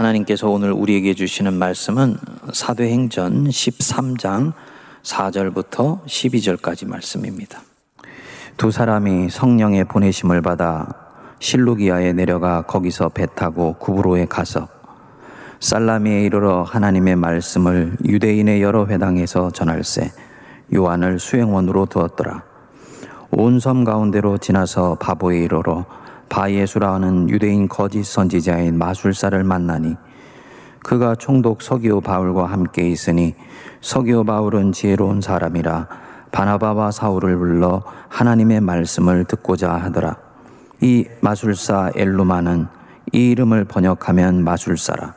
하나님께서 오늘 우리에게 주시는 말씀은 사도행전 13장 4절부터 12절까지 말씀입니다. 두 사람이 성령의 보내심을 받아 실루기아에 내려가 거기서 배 타고 구브로에 가서 살라미에 이르러 하나님의 말씀을 유대인의 여러 회당에서 전할세 요한을 수행원으로 두었더라. 온 섬 가운데로 지나서 바보에 이르러 바예수라 하는 유대인 거짓 선지자인 마술사를 만나니 그가 총독 서기오 바울과 함께 있으니 서기오 바울은 지혜로운 사람이라 바나바와 사울을 불러 하나님의 말씀을 듣고자 하더라. 이 마술사 엘루마는 이 이름을 번역하면 마술사라.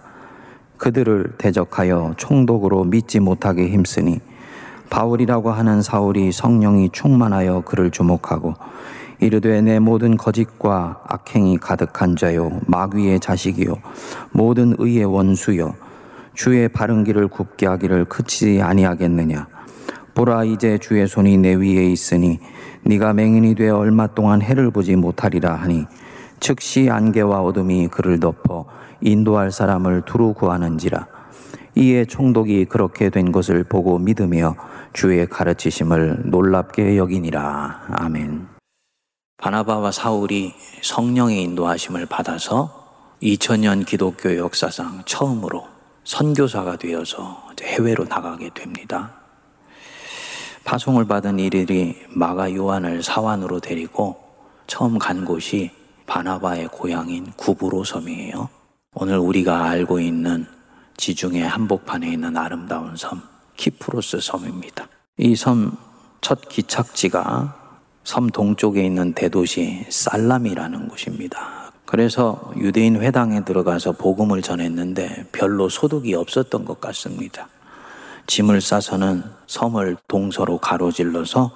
그들을 대적하여 총독으로 믿지 못하게 힘쓰니 바울이라고 하는 사울이 성령이 충만하여 그를 주목하고 이르되 내 모든 거짓과 악행이 가득한 자요 마귀의 자식이요 모든 의의 원수요 주의 바른 길을 굽게 하기를 그치지 아니하겠느냐? 보라 이제 주의 손이 내 위에 있으니 네가 맹인이 되어 얼마 동안 해를 보지 못하리라 하니 즉시 안개와 어둠이 그를 덮어 인도할 사람을 두루 구하는지라. 이에 총독이 그렇게 된 것을 보고 믿으며 주의 가르치심을 놀랍게 여기니라. 아멘. 바나바와 사울이 성령의 인도하심을 받아서 2000년 기독교 역사상 처음으로 선교사가 되어서 해외로 나가게 됩니다. 파송을 받은 이들이 마가 요한을 사환으로 데리고 처음 간 곳이 바나바의 고향인 구브로 섬이에요. 오늘 우리가 알고 있는 지중해 한복판에 있는 아름다운 섬, 키프로스 섬입니다. 이 섬 첫 기착지가 섬 동쪽에 있는 대도시 살람이라는 곳입니다. 그래서 유대인 회당에 들어가서 복음을 전했는데 별로 소득이 없었던 것 같습니다. 짐을 싸서는 섬을 동서로 가로질러서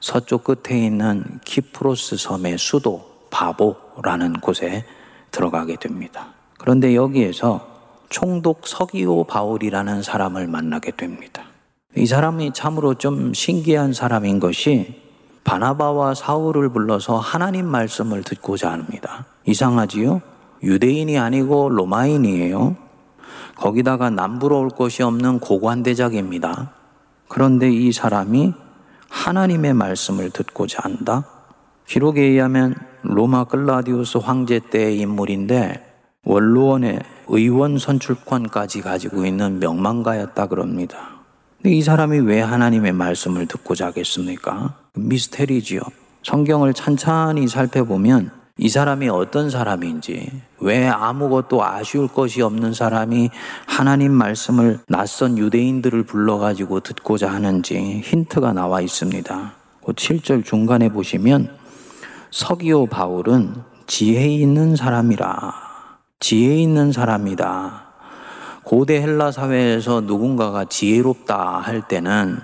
서쪽 끝에 있는 키프로스 섬의 수도 바보라는 곳에 들어가게 됩니다. 그런데 여기에서 총독 서기오 바울이라는 사람을 만나게 됩니다. 이 사람이 참으로 좀 신기한 사람인 것이 바나바와 사울을 불러서 하나님 말씀을 듣고자 합니다. 이상하지요? 유대인이 아니고 로마인이에요. 거기다가 남부러울 것이 없는 고관대작입니다. 그런데 이 사람이 하나님의 말씀을 듣고자 한다? 기록에 의하면 로마 글라디우스 황제 때의 인물인데 원로원의 의원 선출권까지 가지고 있는 명망가였다 그럽니다. 근데 이 사람이 왜 하나님의 말씀을 듣고자 하겠습니까? 미스테리지요. 성경을 찬찬히 살펴보면 이 사람이 어떤 사람인지, 왜 아무것도 아쉬울 것이 없는 사람이 하나님 말씀을 낯선 유대인들을 불러가지고 듣고자 하는지 힌트가 나와 있습니다. 그 7절 중간에 보시면 서기오 바울은 지혜 있는 사람이라. 지혜 있는 사람이다. 고대 헬라 사회에서 누군가가 지혜롭다 할 때는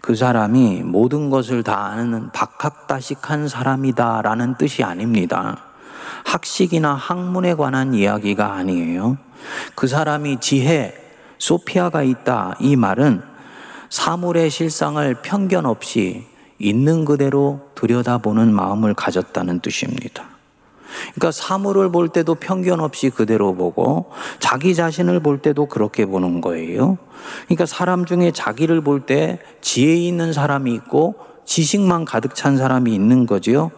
그 사람이 모든 것을 다 아는 박학다식한 사람이다라는 뜻이 아닙니다. 학식이나 학문에 관한 이야기가 아니에요. 그 사람이 지혜, 소피아가 있다. 이 말은 사물의 실상을 편견 없이 있는 그대로 들여다보는 마음을 가졌다는 뜻입니다. 그러니까 사물을 볼 때도 편견 없이 그대로 보고 자기 자신을 볼 때도 그렇게 보는 거예요. 그러니까 사람 중에 자기를 볼 때 지혜 있는 사람이 있고 지식만 가득 찬 사람이 있는 거지요.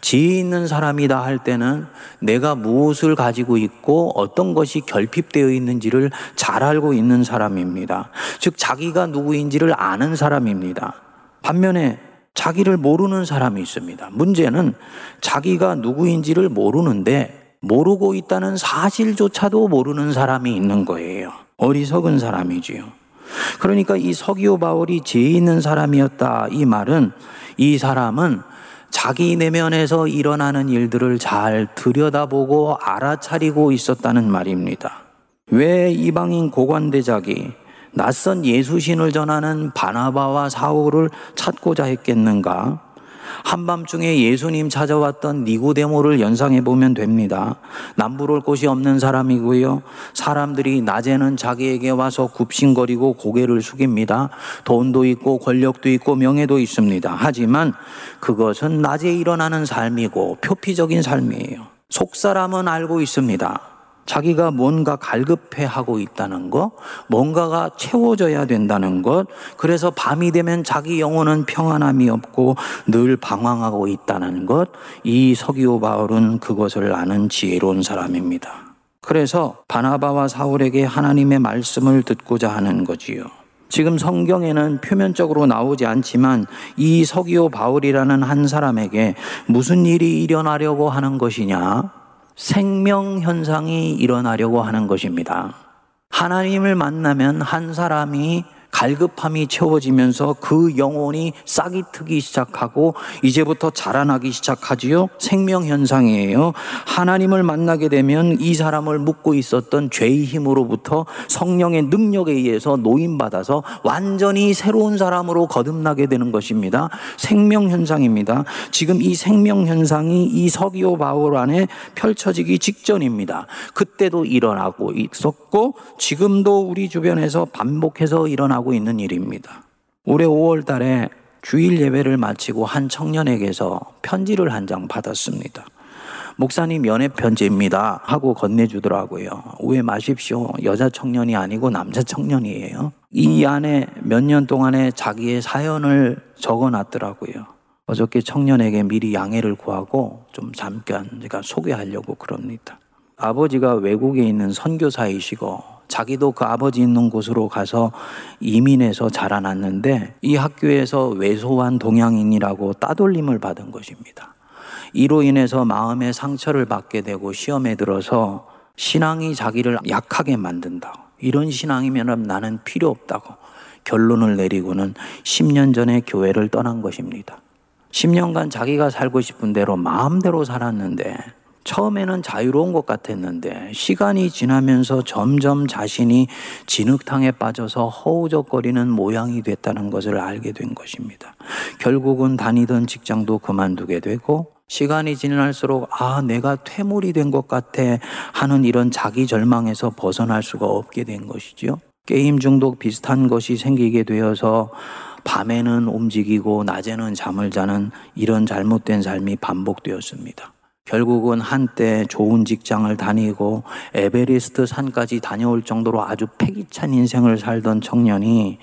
지혜 있는 사람이다 할 때는 내가 무엇을 가지고 있고 어떤 것이 결핍되어 있는지를 잘 알고 있는 사람입니다. 즉, 자기가 누구인지를 아는 사람입니다. 반면에 자기를 모르는 사람이 있습니다. 문제는 자기가 누구인지를 모르는데 모르고 있다는 사실조차도 모르는 사람이 있는 거예요. 어리석은 사람이지요. 그러니까 이 서기오 바울이 죄 있는 사람이었다. 이 말은 이 사람은 자기 내면에서 일어나는 일들을 잘 들여다보고 알아차리고 있었다는 말입니다. 왜 이방인 고관대작이 낯선 예수신을 전하는 바나바와 사울을 찾고자 했겠는가? 한밤중에 예수님 찾아왔던 니고데모를 연상해 보면 됩니다. 남부를 곳이 없는 사람이고요. 사람들이 낮에는 자기에게 와서 굽신거리고 고개를 숙입니다. 돈도 있고 권력도 있고 명예도 있습니다. 하지만 그것은 낮에 일어나는 삶이고 표피적인 삶이에요. 속 사람은 알고 있습니다. 자기가 뭔가 갈급해 하고 있다는 것, 뭔가가 채워져야 된다는 것, 그래서 밤이 되면 자기 영혼은 평안함이 없고 늘 방황하고 있다는 것, 이 서기오 바울은 그것을 아는 지혜로운 사람입니다. 그래서 바나바와 사울에게 하나님의 말씀을 듣고자 하는 거지요. 지금 성경에는 표면적으로 나오지 않지만 이 서기오 바울이라는 한 사람에게 무슨 일이 일어나려고 하는 것이냐? 생명 현상이 일어나려고 하는 것입니다. 하나님을 만나면 한 사람이 갈급함이 채워지면서 그 영혼이 싹이 트기 시작하고 이제부터 자라나기 시작하지요. 생명 현상이에요. 하나님을 만나게 되면 이 사람을 묶고 있었던 죄의 힘으로부터 성령의 능력에 의해서 노인받아서 완전히 새로운 사람으로 거듭나게 되는 것입니다. 생명 현상입니다. 지금 이 생명 현상이 이 서기오 바울 안에 펼쳐지기 직전입니다. 그때도 일어나고 있었고 지금도 우리 주변에서 반복해서 일어나고 일어나고 있는 일입니다. 올해 5월 달에 주일 예배를 마치고 한 청년에게서 편지를 한 장 받았습니다. 목사님 연애 편지입니다. 하고 건네주더라고요. 오해 마십시오. 여자 청년이 아니고 남자 청년이에요. 이 안에 몇 년 동안에 자기의 사연을 적어 놨더라고요. 어저께 청년에게 미리 양해를 구하고 좀 잠깐 제가 소개하려고 그럽니다. 아버지가 외국에 있는 선교사이시고 자기도 그 아버지 있는 곳으로 가서 이민해서 자라났는데 이 학교에서 외소한 동양인이라고 따돌림을 받은 것입니다. 이로 인해서 마음의 상처를 받게 되고 시험에 들어서 신앙이 자기를 약하게 만든다. 이런 신앙이면 나는 필요 없다고 결론을 내리고는 10년 전에 교회를 떠난 것입니다. 10년간 자기가 살고 싶은 대로 마음대로 살았는데 처음에는 자유로운 것 같았는데 시간이 지나면서 점점 자신이 진흙탕에 빠져서 허우적거리는 모양이 됐다는 것을 알게 된 것입니다. 결국은 다니던 직장도 그만두게 되고 시간이 지날수록 아, 내가 퇴물이 된 것 같아 하는 이런 자기 절망에서 벗어날 수가 없게 된 것이죠. 게임 중독 비슷한 것이 생기게 되어서 밤에는 움직이고 낮에는 잠을 자는 이런 잘못된 삶이 반복되었습니다. 결국은 한때 좋은 직장을 다니고 에베레스트 산까지 다녀올 정도로 아주 패기찬 인생을 살던 청년이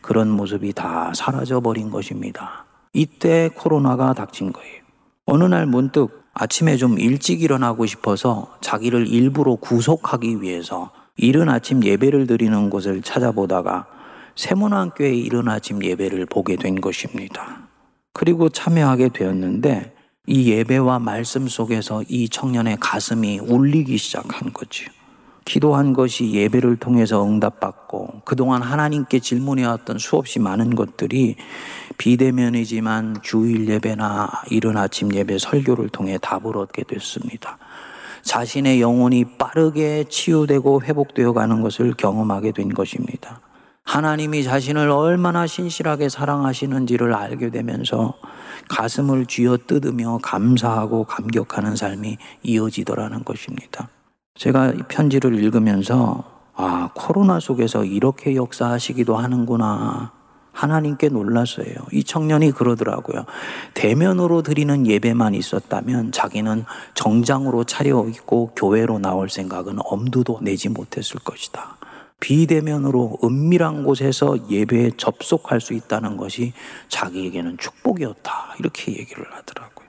그런 모습이 다 사라져 버린 것입니다. 이때 코로나가 닥친 거예요. 어느 날 문득 아침에 좀 일찍 일어나고 싶어서 자기를 일부러 구속하기 위해서 이른 아침 예배를 드리는 곳을 찾아보다가 세문안교회 이른 아침 예배를 보게 된 것입니다. 그리고 참여하게 되었는데 이 예배와 말씀 속에서 이 청년의 가슴이 울리기 시작한 거지요. 기도한 것이 예배를 통해서 응답받고 그동안 하나님께 질문해왔던 수없이 많은 것들이 비대면이지만 주일 예배나 이른 아침 예배 설교를 통해 답을 얻게 됐습니다. 자신의 영혼이 빠르게 치유되고 회복되어 가는 것을 경험하게 된 것입니다. 하나님이 자신을 얼마나 신실하게 사랑하시는지를 알게 되면서 가슴을 쥐어 뜯으며 감사하고 감격하는 삶이 이어지더라는 것입니다. 제가 이 편지를 읽으면서 아, 코로나 속에서 이렇게 역사하시기도 하는구나. 하나님께 놀랐어요. 이 청년이 그러더라고요. 대면으로 드리는 예배만 있었다면 자기는 정장으로 차려입고 교회로 나올 생각은 엄두도 내지 못했을 것이다. 비대면으로 은밀한 곳에서 예배에 접속할 수 있다는 것이 자기에게는 축복이었다. 이렇게 얘기를 하더라고요.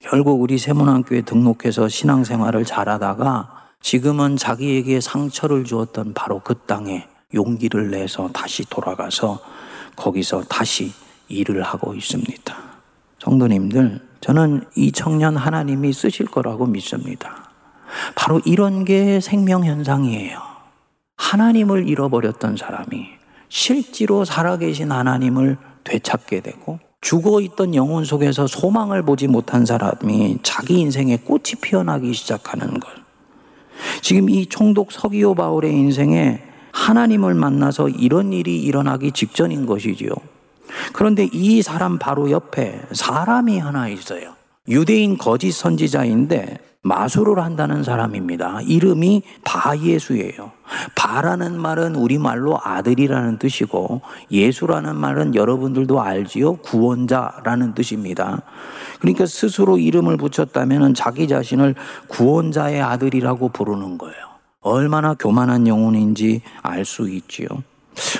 결국 우리 세문안교에 등록해서 신앙생활을 잘하다가 지금은 자기에게 상처를 주었던 바로 그 땅에 용기를 내서 다시 돌아가서 거기서 다시 일을 하고 있습니다. 성도님들, 저는 이 청년 하나님이 쓰실 거라고 믿습니다. 바로 이런 게 생명현상이에요. 하나님을 잃어버렸던 사람이 실제로 살아계신 하나님을 되찾게 되고 죽어 있던 영혼 속에서 소망을 보지 못한 사람이 자기 인생에 꽃이 피어나기 시작하는 것. 지금 이 총독 서기오 바울의 인생에 하나님을 만나서 이런 일이 일어나기 직전인 것이지요. 그런데 이 사람 바로 옆에 사람이 하나 있어요. 유대인 거짓 선지자인데 마술을 한다는 사람입니다. 이름이 바예수예요. 바라는 말은 우리말로 아들이라는 뜻이고 예수라는 말은 여러분들도 알지요. 구원자라는 뜻입니다. 그러니까 스스로 이름을 붙였다면 자기 자신을 구원자의 아들이라고 부르는 거예요. 얼마나 교만한 영혼인지 알 수 있지요.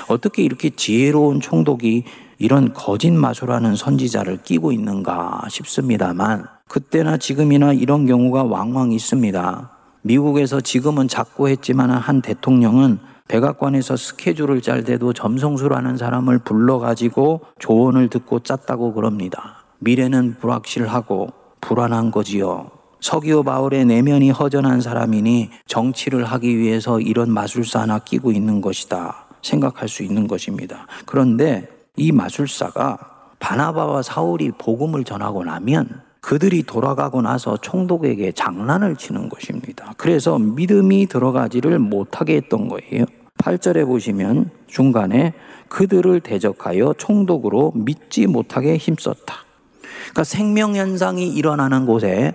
어떻게 이렇게 지혜로운 총독이 이런 거짓 마술하는 선지자를 끼고 있는가 싶습니다만 그때나 지금이나 이런 경우가 왕왕 있습니다. 미국에서 지금은 작고 했지만 한 대통령은 백악관에서 스케줄을 짤 때도 점성술하는 사람을 불러가지고 조언을 듣고 짰다고 그럽니다. 미래는 불확실하고 불안한 거지요. 서기오 바울의 내면이 허전한 사람이니 정치를 하기 위해서 이런 마술사 하나 끼고 있는 것이다. 생각할 수 있는 것입니다. 그런데 이 마술사가 바나바와 사울이 복음을 전하고 나면 그들이 돌아가고 나서 총독에게 장난을 치는 것입니다. 그래서 믿음이 들어가지를 못하게 했던 거예요. 8절에 보시면 중간에 그들을 대적하여 총독으로 믿지 못하게 힘썼다. 그러니까 생명현상이 일어나는 곳에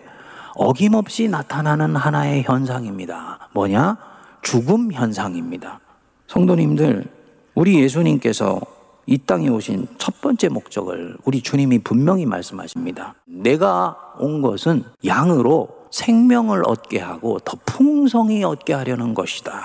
어김없이 나타나는 하나의 현상입니다. 뭐냐? 죽음 현상입니다. 성도님들, 우리 예수님께서 이 땅에 오신 첫 번째 목적을 우리 주님이 분명히 말씀하십니다. 내가 온 것은 양으로 생명을 얻게 하고 더 풍성히 얻게 하려는 것이다.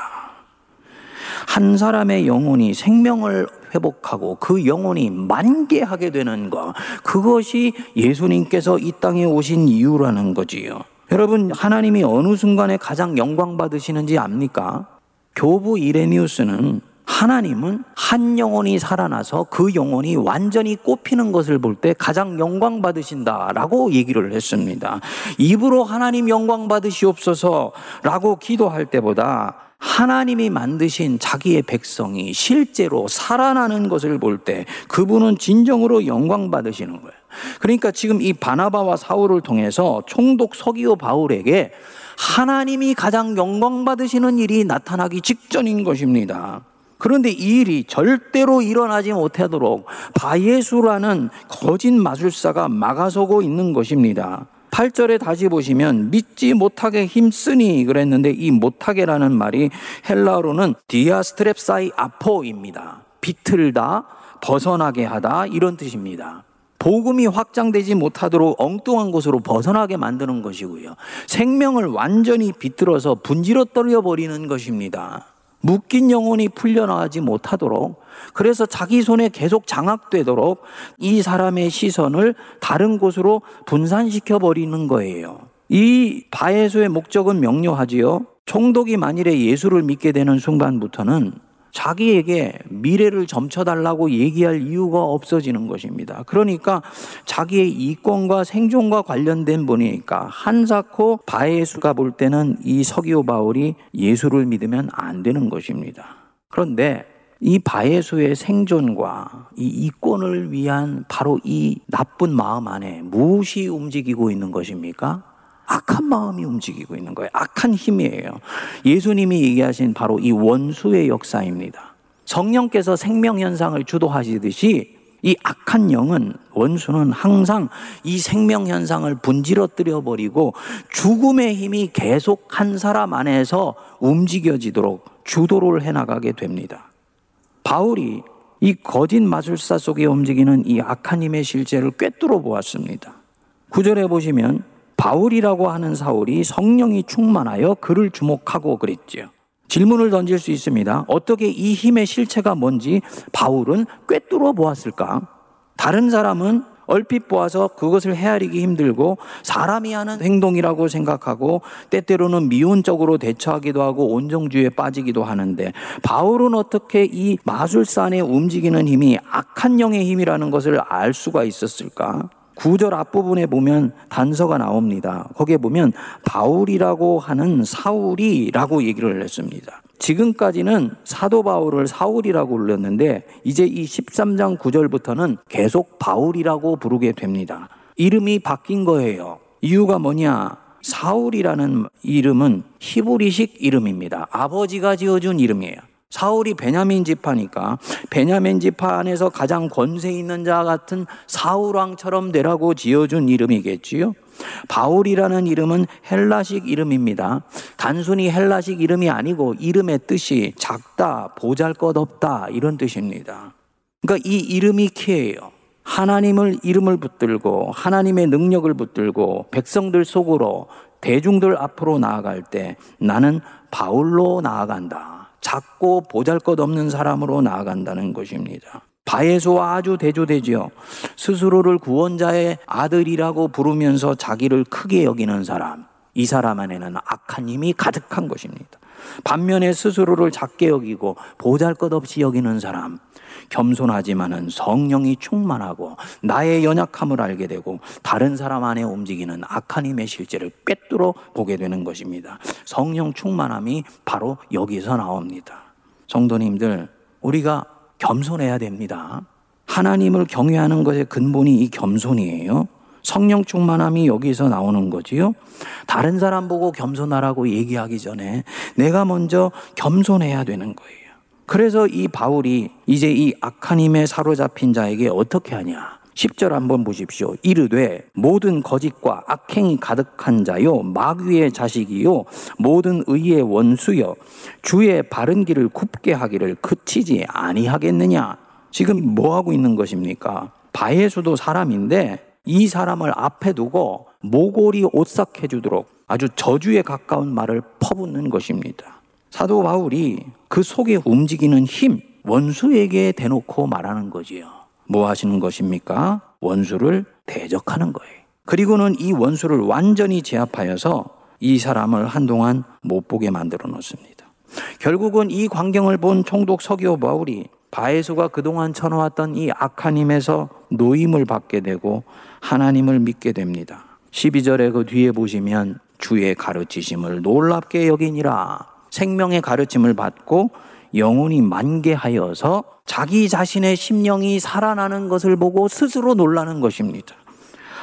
한 사람의 영혼이 생명을 회복하고 그 영혼이 만개하게 되는 것, 그것이 예수님께서 이 땅에 오신 이유라는 거지요. 여러분, 하나님이 어느 순간에 가장 영광 받으시는지 압니까? 교부 이레니우스는 하나님은 한 영혼이 살아나서 그 영혼이 완전히 꽃피는 것을 볼 때 가장 영광 받으신다라고 얘기를 했습니다. 입으로 하나님 영광 받으시옵소서라고 기도할 때보다 하나님이 만드신 자기의 백성이 실제로 살아나는 것을 볼 때 그분은 진정으로 영광 받으시는 거예요. 그러니까 지금 이 바나바와 사울을 통해서 총독 서기오 바울에게 하나님이 가장 영광 받으시는 일이 나타나기 직전인 것입니다. 그런데 이 일이 절대로 일어나지 못하도록 바예수라는 거짓 마술사가 막아서고 있는 것입니다. 8절에 다시 보시면 믿지 못하게 힘쓰니 그랬는데 이 못하게라는 말이 헬라어로는 디아스트랩사이 아포입니다. 비틀다, 벗어나게 하다 이런 뜻입니다. 복음이 확장되지 못하도록 엉뚱한 곳으로 벗어나게 만드는 것이고요. 생명을 완전히 비틀어서 분지러 떨려 버리는 것입니다. 묶인 영혼이 풀려나가지 못하도록 그래서 자기 손에 계속 장악되도록 이 사람의 시선을 다른 곳으로 분산시켜 버리는 거예요. 이 바에서의 목적은 명료하지요. 총독이 만일에 예수를 믿게 되는 순간부터는 자기에게 미래를 점쳐달라고 얘기할 이유가 없어지는 것입니다. 그러니까 자기의 이권과 생존과 관련된 분이니까 한사코 바에수가 볼 때는 이 서기오 바울이 예수를 믿으면 안 되는 것입니다. 그런데 이 바에수의 생존과 이 이권을 위한 바로 이 나쁜 마음 안에 무엇이 움직이고 있는 것입니까? 악한 마음이 움직이고 있는 거예요. 악한 힘이에요. 예수님이 얘기하신 바로 이 원수의 역사입니다. 성령께서 생명 현상을 주도하시듯이 이 악한 영은 원수는 항상 이 생명 현상을 분지러뜨려 버리고 죽음의 힘이 계속 한 사람 안에서 움직여지도록 주도를 해 나가게 됩니다. 바울이 이 거짓 마술사 속에 움직이는 이 악한 힘의 실제를 꿰뚫어 보았습니다. 구절에 보시면 바울이라고 하는 사울이 성령이 충만하여 그를 주목하고 그랬지요. 질문을 던질 수 있습니다. 어떻게 이 힘의 실체가 뭔지 바울은 꿰뚫어 보았을까? 다른 사람은 얼핏 보아서 그것을 헤아리기 힘들고 사람이 하는 행동이라고 생각하고 때때로는 미온적으로 대처하기도 하고 온정주의에 빠지기도 하는데 바울은 어떻게 이 마술사 안에 움직이는 힘이 악한 영의 힘이라는 것을 알 수가 있었을까? 구절 앞부분에 보면 단서가 나옵니다. 거기에 보면 바울이라고 하는 사울이라고 얘기를 했습니다. 지금까지는 사도 바울을 사울이라고 불렀는데 이제 이 13장 9절부터는 계속 바울이라고 부르게 됩니다. 이름이 바뀐 거예요. 이유가 뭐냐? 사울이라는 이름은 히브리식 이름입니다. 아버지가 지어준 이름이에요. 사울이 베냐민 지파니까 베냐민 지파 안에서 가장 권세 있는 자 같은 사울 왕처럼 되라고 지어준 이름이겠지요. 바울이라는 이름은 헬라식 이름입니다. 단순히 헬라식 이름이 아니고 이름의 뜻이 작다, 보잘 것 없다 이런 뜻입니다. 그러니까 이 이름이 키예요. 하나님을 이름을 붙들고 하나님의 능력을 붙들고 백성들 속으로 대중들 앞으로 나아갈 때 나는 바울로 나아간다. 작고 보잘 것 없는 사람으로 나아간다는 것입니다. 바에서와 아주 대조되지요. 스스로를 구원자의 아들이라고 부르면서 자기를 크게 여기는 사람. 이 사람 안에는 악한 힘이 가득한 것입니다. 반면에 스스로를 작게 여기고 보잘 것 없이 여기는 사람. 겸손하지만은 성령이 충만하고 나의 연약함을 알게 되고 다른 사람 안에 움직이는 악한 힘의 실제를 꿰뚫어 보게 되는 것입니다. 성령 충만함이 바로 여기서 나옵니다. 성도님들, 우리가 겸손해야 됩니다. 하나님을 경외하는 것의 근본이 이 겸손이에요. 성령 충만함이 여기서 나오는 거지요. 다른 사람 보고 겸손하라고 얘기하기 전에 내가 먼저 겸손해야 되는 거예요. 그래서 이 바울이 이제 이 악한 힘에 사로잡힌 자에게 어떻게 하냐? 10절 한번 보십시오. 이르되 모든 거짓과 악행이 가득한 자요 마귀의 자식이요 모든 의의 원수여 주의 바른 길을 굽게 하기를 그치지 아니하겠느냐. 지금 뭐 하고 있는 것입니까? 바에서도 사람인데 이 사람을 앞에 두고 모골이 오싹해 주도록 아주 저주에 가까운 말을 퍼붓는 것입니다. 사도 바울이 그 속에 움직이는 힘, 원수에게 대놓고 말하는 거지요. 뭐 하시는 것입니까? 원수를 대적하는 거예요. 그리고는 이 원수를 완전히 제압하여서 이 사람을 한동안 못 보게 만들어 놓습니다. 결국은 이 광경을 본 총독 서기오 바울이 바에수가 그동안 쳐놓았던 이 악한 힘에서 노임을 받게 되고 하나님을 믿게 됩니다. 12절에 그 뒤에 보시면 주의 가르치심을 놀랍게 여기니라 생명의 가르침을 받고 영혼이 만개하여서 자기 자신의 심령이 살아나는 것을 보고 스스로 놀라는 것입니다.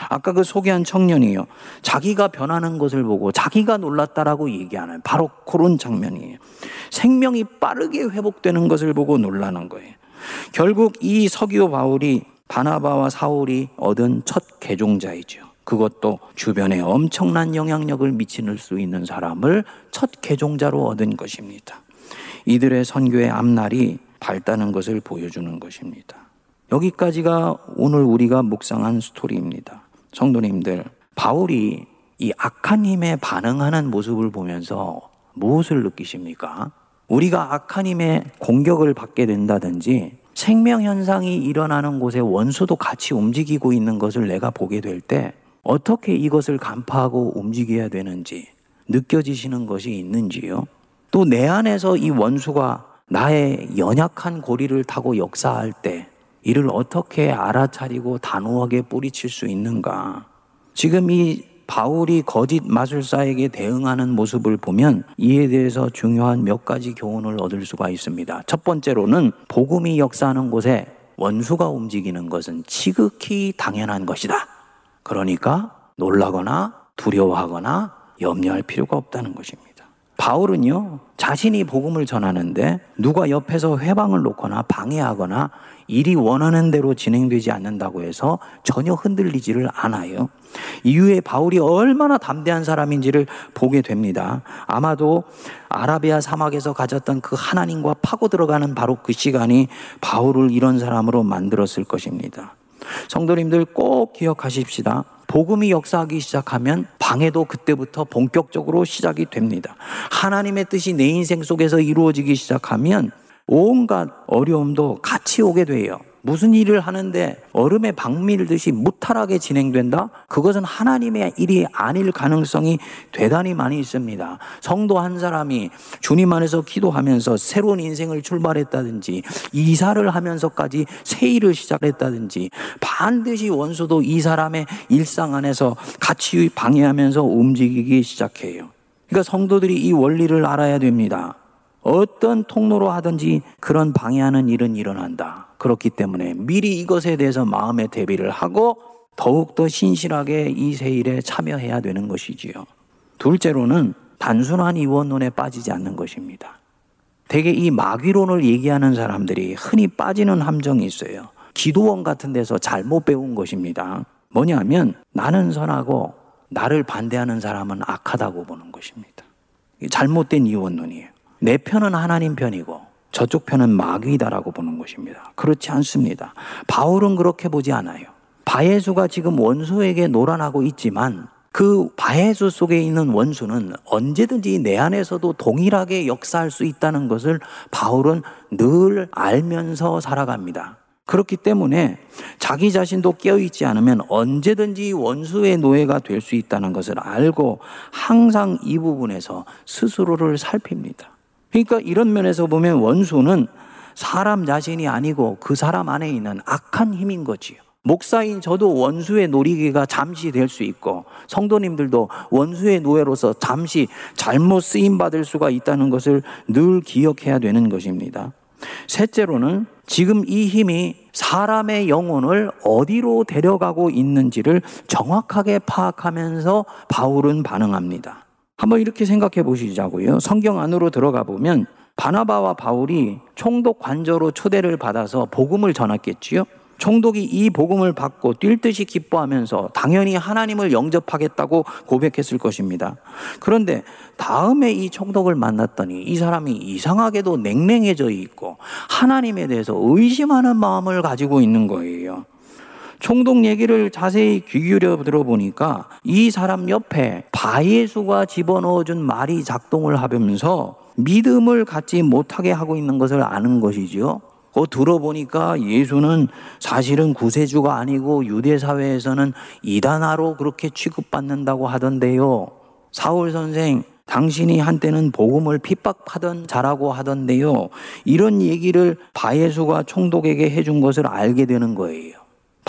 아까 그 소개한 청년이요. 자기가 변하는 것을 보고 자기가 놀랐다라고 얘기하는 바로 그런 장면이에요. 생명이 빠르게 회복되는 것을 보고 놀라는 거예요. 결국 이 서기오 바울이 바나바와 사울이 얻은 첫 개종자이죠. 그것도 주변에 엄청난 영향력을 미칠 수 있는 사람을 첫 개종자로 얻은 것입니다. 이들의 선교의 앞날이 밝다는 것을 보여주는 것입니다. 여기까지가 오늘 우리가 묵상한 스토리입니다. 성도님들, 바울이 이 악한 힘에 반응하는 모습을 보면서 무엇을 느끼십니까? 우리가 악한 힘의 공격을 받게 된다든지 생명 현상이 일어나는 곳에 원수도 같이 움직이고 있는 것을 내가 보게 될 때 어떻게 이것을 간파하고 움직여야 되는지 느껴지시는 것이 있는지요? 또 내 안에서 이 원수가 나의 연약한 고리를 타고 역사할 때 이를 어떻게 알아차리고 단호하게 뿌리칠 수 있는가? 지금 이 바울이 거짓 마술사에게 대응하는 모습을 보면 이에 대해서 중요한 몇 가지 교훈을 얻을 수가 있습니다. 첫 번째로는 복음이 역사하는 곳에 원수가 움직이는 것은 지극히 당연한 것이다. 그러니까 놀라거나 두려워하거나 염려할 필요가 없다는 것입니다. 바울은요, 자신이 복음을 전하는데 누가 옆에서 회방을 놓거나 방해하거나 일이 원하는 대로 진행되지 않는다고 해서 전혀 흔들리지를 않아요. 이후에 바울이 얼마나 담대한 사람인지를 보게 됩니다. 아마도 아라비아 사막에서 가졌던 그 하나님과 파고 들어가는 바로 그 시간이 바울을 이런 사람으로 만들었을 것입니다. 성도님들 꼭 기억하십시다. 복음이 역사하기 시작하면 방해도 그때부터 본격적으로 시작이 됩니다. 하나님의 뜻이 내 인생 속에서 이루어지기 시작하면 온갖 어려움도 같이 오게 돼요. 무슨 일을 하는데 얼음에 박밀듯이 무탈하게 진행된다? 그것은 하나님의 일이 아닐 가능성이 대단히 많이 있습니다. 성도 한 사람이 주님 안에서 기도하면서 새로운 인생을 출발했다든지 이사를 하면서까지 새 일을 시작했다든지 반드시 원수도 이 사람의 일상 안에서 같이 방해하면서 움직이기 시작해요. 그러니까 성도들이 이 원리를 알아야 됩니다. 어떤 통로로 하든지 그런 방해하는 일은 일어난다. 그렇기 때문에 미리 이것에 대해서 마음의 대비를 하고 더욱더 신실하게 이 세일에 참여해야 되는 것이지요. 둘째로는 단순한 이원론에 빠지지 않는 것입니다. 대개 이 마귀론을 얘기하는 사람들이 흔히 빠지는 함정이 있어요. 기도원 같은 데서 잘못 배운 것입니다. 뭐냐면 나는 선하고 나를 반대하는 사람은 악하다고 보는 것입니다. 잘못된 이원론이에요. 내 편은 하나님 편이고 저쪽 편은 마귀다라고 보는 것입니다. 그렇지 않습니다. 바울은 그렇게 보지 않아요. 바예수가 지금 원수에게 노란하고 있지만 그 바해수 속에 있는 원수는 언제든지 내 안에서도 동일하게 역사할 수 있다는 것을 바울은 늘 알면서 살아갑니다. 그렇기 때문에 자기 자신도 깨어있지 않으면 언제든지 원수의 노예가 될 수 있다는 것을 알고 항상 이 부분에서 스스로를 살핍니다. 그러니까 이런 면에서 보면 원수는 사람 자신이 아니고 그 사람 안에 있는 악한 힘인 거지요. 목사인 저도 원수의 놀이기가 잠시 될 수 있고 성도님들도 원수의 노예로서 잠시 잘못 쓰임 받을 수가 있다는 것을 늘 기억해야 되는 것입니다. 셋째로는 지금 이 힘이 사람의 영혼을 어디로 데려가고 있는지를 정확하게 파악하면서 바울은 반응합니다. 한번 이렇게 생각해 보시자고요. 성경 안으로 들어가 보면 바나바와 바울이 총독 관저로 초대를 받아서 복음을 전했겠지요. 총독이 이 복음을 받고 뛸 듯이 기뻐하면서 당연히 하나님을 영접하겠다고 고백했을 것입니다. 그런데 다음에 이 총독을 만났더니 이 사람이 이상하게도 냉랭해져 있고 하나님에 대해서 의심하는 마음을 가지고 있는 거예요. 총독 얘기를 자세히 귀 기울여 들어보니까 이 사람 옆에 바예수가 집어넣어준 말이 작동을 하면서 믿음을 갖지 못하게 하고 있는 것을 아는 것이지요. 그 들어보니까 예수는 사실은 구세주가 아니고 유대 사회에서는 이단아로 그렇게 취급받는다고 하던데요. 사울 선생, 당신이 한때는 복음을 핍박하던 자라고 하던데요. 이런 얘기를 바예수가 총독에게 해준 것을 알게 되는 거예요.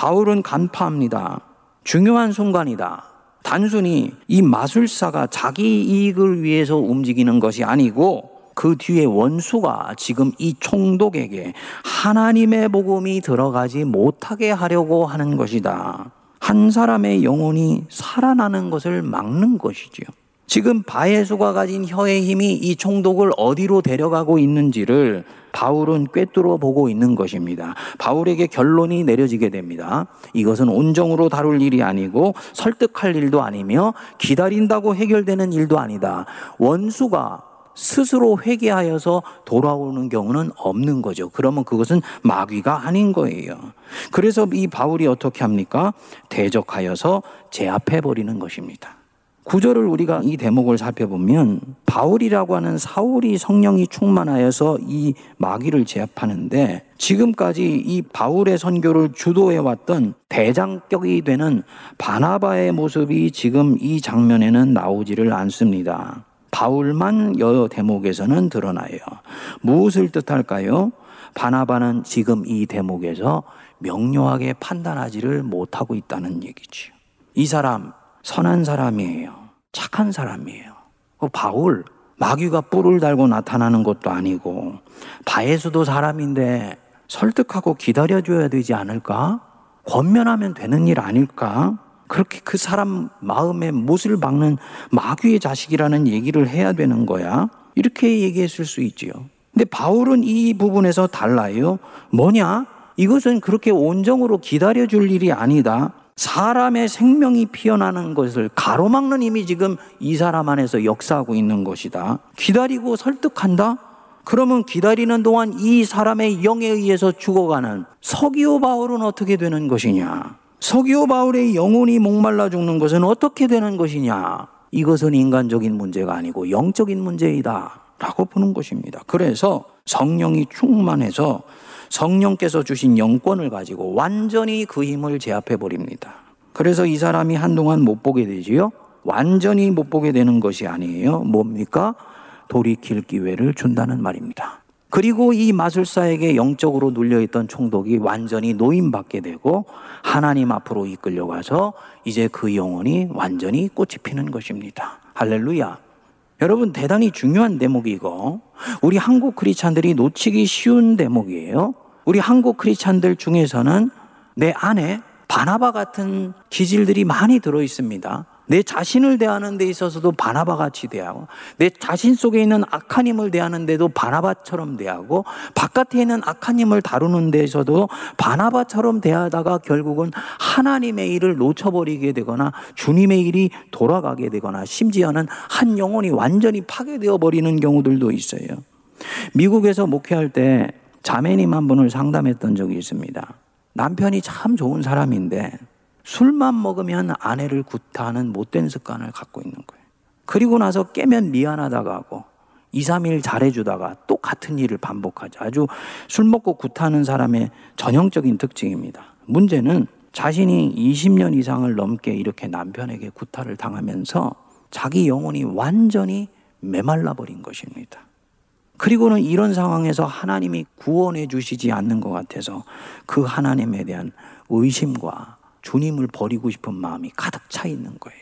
바울은 간파합니다. 중요한 순간이다. 단순히 이 마술사가 자기 이익을 위해서 움직이는 것이 아니고 그 뒤에 원수가 지금 이 총독에게 하나님의 복음이 들어가지 못하게 하려고 하는 것이다. 한 사람의 영혼이 살아나는 것을 막는 것이지요. 지금 바예수가 가진 혀의 힘이 이 총독을 어디로 데려가고 있는지를 바울은 꿰뚫어 보고 있는 것입니다. 바울에게 결론이 내려지게 됩니다. 이것은 온정으로 다룰 일이 아니고 설득할 일도 아니며 기다린다고 해결되는 일도 아니다. 원수가 스스로 회개하여서 돌아오는 경우는 없는 거죠. 그러면 그것은 마귀가 아닌 거예요. 그래서 이 바울이 어떻게 합니까? 대적하여서 제압해 버리는 것입니다. 구절을 우리가 이 대목을 살펴보면 바울이라고 하는 사울이 성령이 충만하여서 이 마귀를 제압하는데 지금까지 이 바울의 선교를 주도해 왔던 대장격이 되는 바나바의 모습이 지금 이 장면에는 나오지를 않습니다. 바울만 여 대목에서는 드러나요. 무엇을 뜻할까요? 바나바는 지금 이 대목에서 명료하게 판단하지를 못하고 있다는 얘기죠. 이 사람 선한 사람이에요. 착한 사람이에요. 그 바울 마귀가 뿔을 달고 나타나는 것도 아니고 바에서도 사람인데 설득하고 기다려줘야 되지 않을까? 권면하면 되는 일 아닐까? 그렇게 그 사람 마음에 못을 박는 마귀의 자식이라는 얘기를 해야 되는 거야. 이렇게 얘기했을 수 있지요. 근데 바울은 이 부분에서 달라요. 뭐냐? 이것은 그렇게 온정으로 기다려줄 일이 아니다. 사람의 생명이 피어나는 것을 가로막는 힘이 지금 이 사람 안에서 역사하고 있는 것이다. 기다리고 설득한다? 그러면 기다리는 동안 이 사람의 영에 의해서 죽어가는 서기오 바울은 어떻게 되는 것이냐? 서기오 바울의 영혼이 목말라 죽는 것은 어떻게 되는 것이냐? 이것은 인간적인 문제가 아니고 영적인 문제이다. 라고 보는 것입니다. 그래서 성령이 충만해서 성령께서 주신 영권을 가지고 완전히 그 힘을 제압해 버립니다. 그래서 이 사람이 한동안 못 보게 되지요. 완전히 못 보게 되는 것이 아니에요. 뭡니까? 돌이킬 기회를 준다는 말입니다. 그리고 이 마술사에게 영적으로 눌려있던 총독이 완전히 노임받게 되고 하나님 앞으로 이끌려가서 이제 그 영혼이 완전히 꽃이 피는 것입니다. 할렐루야. 여러분 대단히 중요한 대목이고 우리 한국 크리스찬들이 놓치기 쉬운 대목이에요. 우리 한국 크리스찬들 중에서는 내 안에 바나바 같은 기질들이 많이 들어 있습니다. 내 자신을 대하는 데 있어서도 바나바 같이 대하고 내 자신 속에 있는 악한 힘을 대하는 데도 바나바처럼 대하고 바깥에 있는 악한 힘을 다루는 데서도 바나바처럼 대하다가 결국은 하나님의 일을 놓쳐버리게 되거나 주님의 일이 돌아가게 되거나 심지어는 한 영혼이 완전히 파괴되어 버리는 경우들도 있어요. 미국에서 목회할 때 자매님 한 분을 상담했던 적이 있습니다. 남편이 참 좋은 사람인데 술만 먹으면 아내를 구타하는 못된 습관을 갖고 있는 거예요. 그리고 나서 깨면 미안하다가 하고 2, 3일 잘해주다가 또 같은 일을 반복하죠. 아주 술 먹고 구타하는 사람의 전형적인 특징입니다. 문제는 자신이 20년 이상을 넘게 이렇게 남편에게 구타를 당하면서 자기 영혼이 완전히 메말라 버린 것입니다. 그리고는 이런 상황에서 하나님이 구원해 주시지 않는 것 같아서 그 하나님에 대한 의심과 주님을 버리고 싶은 마음이 가득 차 있는 거예요.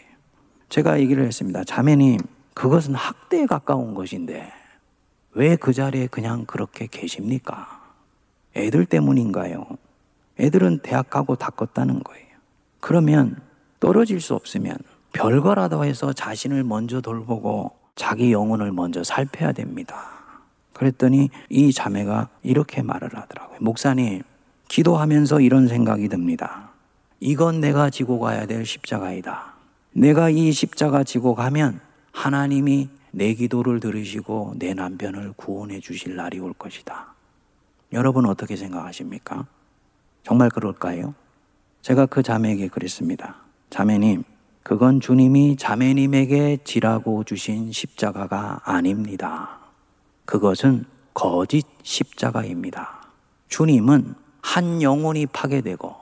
제가 얘기를 했습니다. 자매님, 그것은 학대에 가까운 것인데 왜 그 자리에 그냥 그렇게 계십니까? 애들 때문인가요? 애들은 대학 가고 다 껐다는 거예요. 그러면 떨어질 수 없으면 별거라도 해서 자신을 먼저 돌보고 자기 영혼을 먼저 살펴야 됩니다. 그랬더니 이 자매가 이렇게 말을 하더라고요. 목사님, 기도하면서 이런 생각이 듭니다. 이건 내가 지고 가야 될 십자가이다. 내가 이 십자가 지고 가면 하나님이 내 기도를 들으시고 내 남편을 구원해 주실 날이 올 것이다. 여러분 어떻게 생각하십니까? 정말 그럴까요? 제가 그 자매에게 그랬습니다. 자매님, 그건 주님이 자매님에게 지라고 주신 십자가가 아닙니다. 그것은 거짓 십자가입니다. 주님은 한 영혼이 파괴되고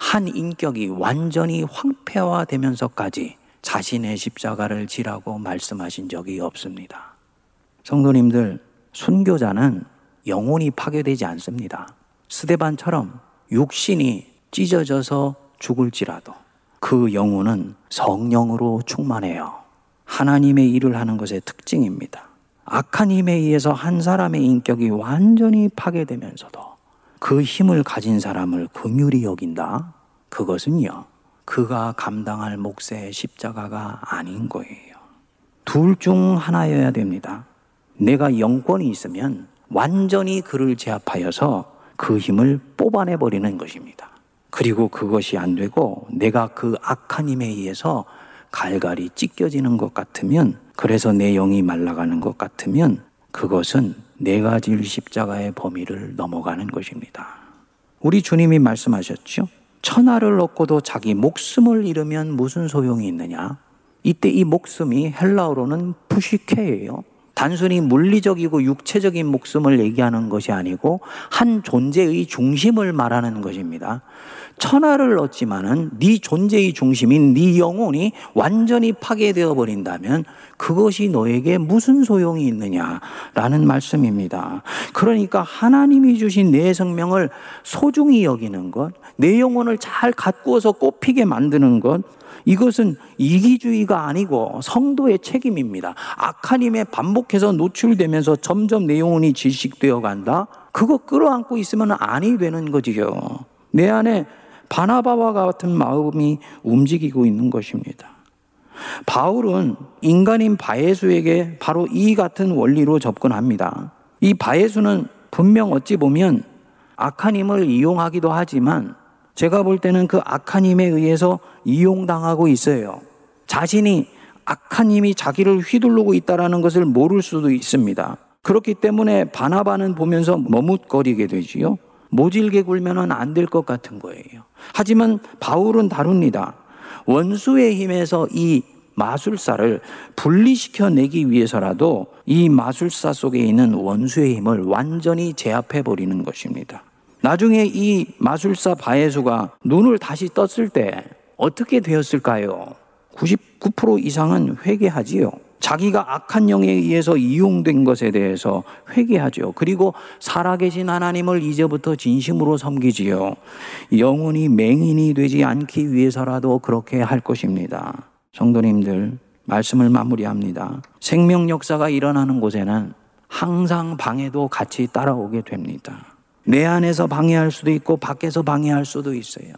한 인격이 완전히 황폐화되면서까지 자신의 십자가를 지라고 말씀하신 적이 없습니다. 성도님들, 순교자는 영혼이 파괴되지 않습니다. 스데반처럼 육신이 찢어져서 죽을지라도 그 영혼은 성령으로 충만해요. 하나님의 일을 하는 것의 특징입니다. 악한 힘에 의해서 한 사람의 인격이 완전히 파괴되면서도 그 힘을 가진 사람을 긍휼히 여긴다. 그것은요. 그가 감당할 몫의 십자가가 아닌 거예요. 둘 중 하나여야 됩니다. 내가 영권이 있으면 완전히 그를 제압하여서 그 힘을 뽑아내 버리는 것입니다. 그리고 그것이 안 되고 내가 그 악한 힘에 의해서 갈갈이 찢겨지는 것 같으면 그래서 내 영이 말라가는 것 같으면 그것은 내가 질 십자가의 범위를 넘어가는 것입니다. 우리 주님이 말씀하셨죠? 천하를 얻고도 자기 목숨을 잃으면 무슨 소용이 있느냐? 이때 이 목숨이 헬라어로는 푸시케예요. 단순히 물리적이고 육체적인 목숨을 얘기하는 것이 아니고 한 존재의 중심을 말하는 것입니다. 천하를 얻지만은 네 존재의 중심인 네 영혼이 완전히 파괴되어 버린다면 그것이 너에게 무슨 소용이 있느냐라는 말씀입니다. 그러니까 하나님이 주신 내 생명을 소중히 여기는 것, 내 영혼을 잘 가꾸어서 꽃피게 만드는 것, 이것은 이기주의가 아니고 성도의 책임입니다. 악한 힘에 반복해서 노출되면서 점점 내 영혼이 질식되어 간다? 그거 끌어안고 있으면 아니 되는 거지요. 내 안에 바나바와 같은 마음이 움직이고 있는 것입니다. 바울은 인간인 바예수에게 바로 이 같은 원리로 접근합니다. 이 바예수는 분명 어찌 보면 악한 힘을 이용하기도 하지만 제가 볼 때는 그 악한 힘에 의해서 이용당하고 있어요. 자신이 악한 힘이 자기를 휘두르고 있다라는 것을 모를 수도 있습니다. 그렇기 때문에 바나바는 보면서 머뭇거리게 되지요. 모질게 굴면은 안 될 것 같은 거예요. 하지만 바울은 다릅니다. 원수의 힘에서 이 마술사를 분리시켜 내기 위해서라도 이 마술사 속에 있는 원수의 힘을 완전히 제압해 버리는 것입니다. 나중에 이 마술사 바예수가 눈을 다시 떴을 때 어떻게 되었을까요? 99% 이상은 회개하지요. 자기가 악한 영에 의해서 이용된 것에 대해서 회개하죠. 그리고 살아계신 하나님을 이제부터 진심으로 섬기지요. 영혼이 맹인이 되지 않기 위해서라도 그렇게 할 것입니다. 성도님들, 말씀을 마무리합니다. 생명 역사가 일어나는 곳에는 항상 방해도 같이 따라오게 됩니다. 내 안에서 방해할 수도 있고 밖에서 방해할 수도 있어요.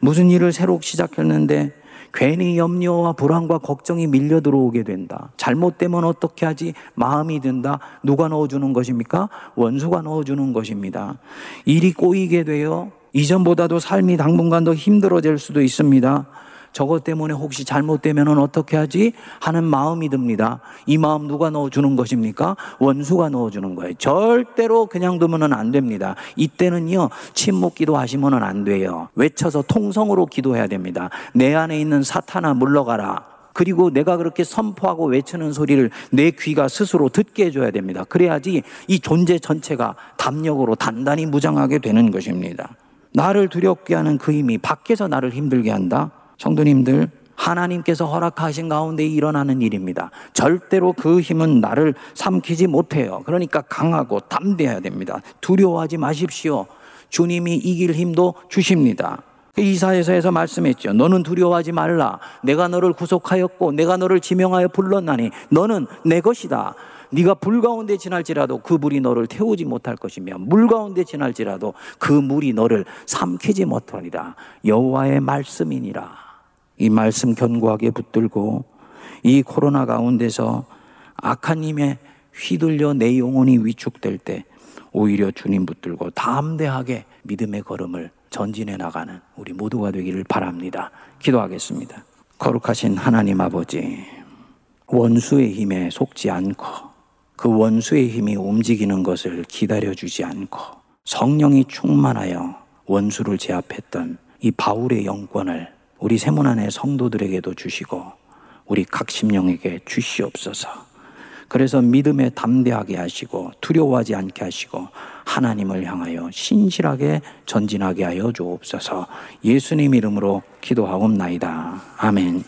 무슨 일을 새로 시작했는데 괜히 염려와 불안과 걱정이 밀려 들어오게 된다. 잘못되면 어떻게 하지? 마음이 든다. 누가 넣어주는 것입니까? 원수가 넣어주는 것입니다. 일이 꼬이게 되어 이전보다도 삶이 당분간 더 힘들어질 수도 있습니다. 저것 때문에 혹시 잘못되면 어떻게 하지? 하는 마음이 듭니다. 이 마음 누가 넣어주는 것입니까? 원수가 넣어주는 거예요. 절대로 그냥 두면 안 됩니다. 이때는요, 침묵 기도하시면 안 돼요. 외쳐서 통성으로 기도해야 됩니다. 내 안에 있는 사탄아 물러가라. 그리고 내가 그렇게 선포하고 외치는 소리를 내 귀가 스스로 듣게 해줘야 됩니다. 그래야지 이 존재 전체가 담력으로 단단히 무장하게 되는 것입니다. 나를 두렵게 하는 그 힘이 밖에서 나를 힘들게 한다? 성도님들, 하나님께서 허락하신 가운데 일어나는 일입니다. 절대로 그 힘은 나를 삼키지 못해요. 그러니까 강하고 담대해야 됩니다. 두려워하지 마십시오. 주님이 이길 힘도 주십니다. 이사에서에서 말씀했죠. 너는 두려워하지 말라. 내가 너를 구속하였고 내가 너를 지명하여 불렀나니 너는 내 것이다. 네가 불 가운데 지날지라도 그 물이 너를 태우지 못할 것이며 물 가운데 지날지라도 그 물이 너를 삼키지 못하리라. 여호와의 말씀이니라. 이 말씀 견고하게 붙들고 이 코로나 가운데서 악한 힘에 휘둘려 내 영혼이 위축될 때 오히려 주님 붙들고 담대하게 믿음의 걸음을 전진해 나가는 우리 모두가 되기를 바랍니다. 기도하겠습니다. 거룩하신 하나님 아버지, 원수의 힘에 속지 않고 그 원수의 힘이 움직이는 것을 기다려 주지 않고 성령이 충만하여 원수를 제압했던 이 바울의 영권을 우리 세문안의 성도들에게도 주시고 우리 각 심령에게 주시옵소서. 그래서 믿음에 담대하게 하시고 두려워하지 않게 하시고 하나님을 향하여 신실하게 전진하게 하여 주옵소서 예수님 이름으로 기도하옵나이다. 아멘.